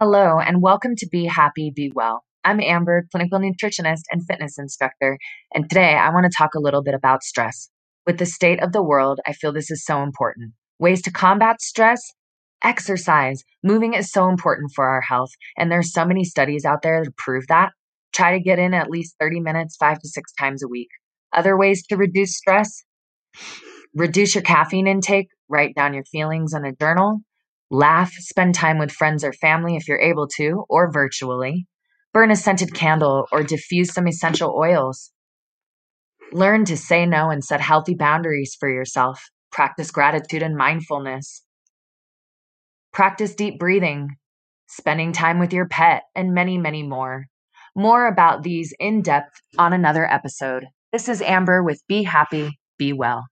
Hello, and welcome to Be Happy, Be Well. I'm Amber, clinical nutritionist and fitness instructor, and today I want to talk a little bit about stress. With the state of the world, I feel this is so important. Ways to combat stress? Exercise. Moving is so important for our health, and there's so many studies out there to prove that. Try to get in at least 30 minutes 5 to 6 times a week. Other ways to reduce stress? Reduce your caffeine intake, write down your feelings in a journal, Laugh, spend time with friends or family if you're able to, or virtually. Burn a scented candle or diffuse some essential oils. Learn to say no and set healthy boundaries for yourself. Practice gratitude and mindfulness. Practice deep breathing, spending time with your pet, and many, many more. More about these in depth on another episode. This is Amber with Be Happy, Be Well.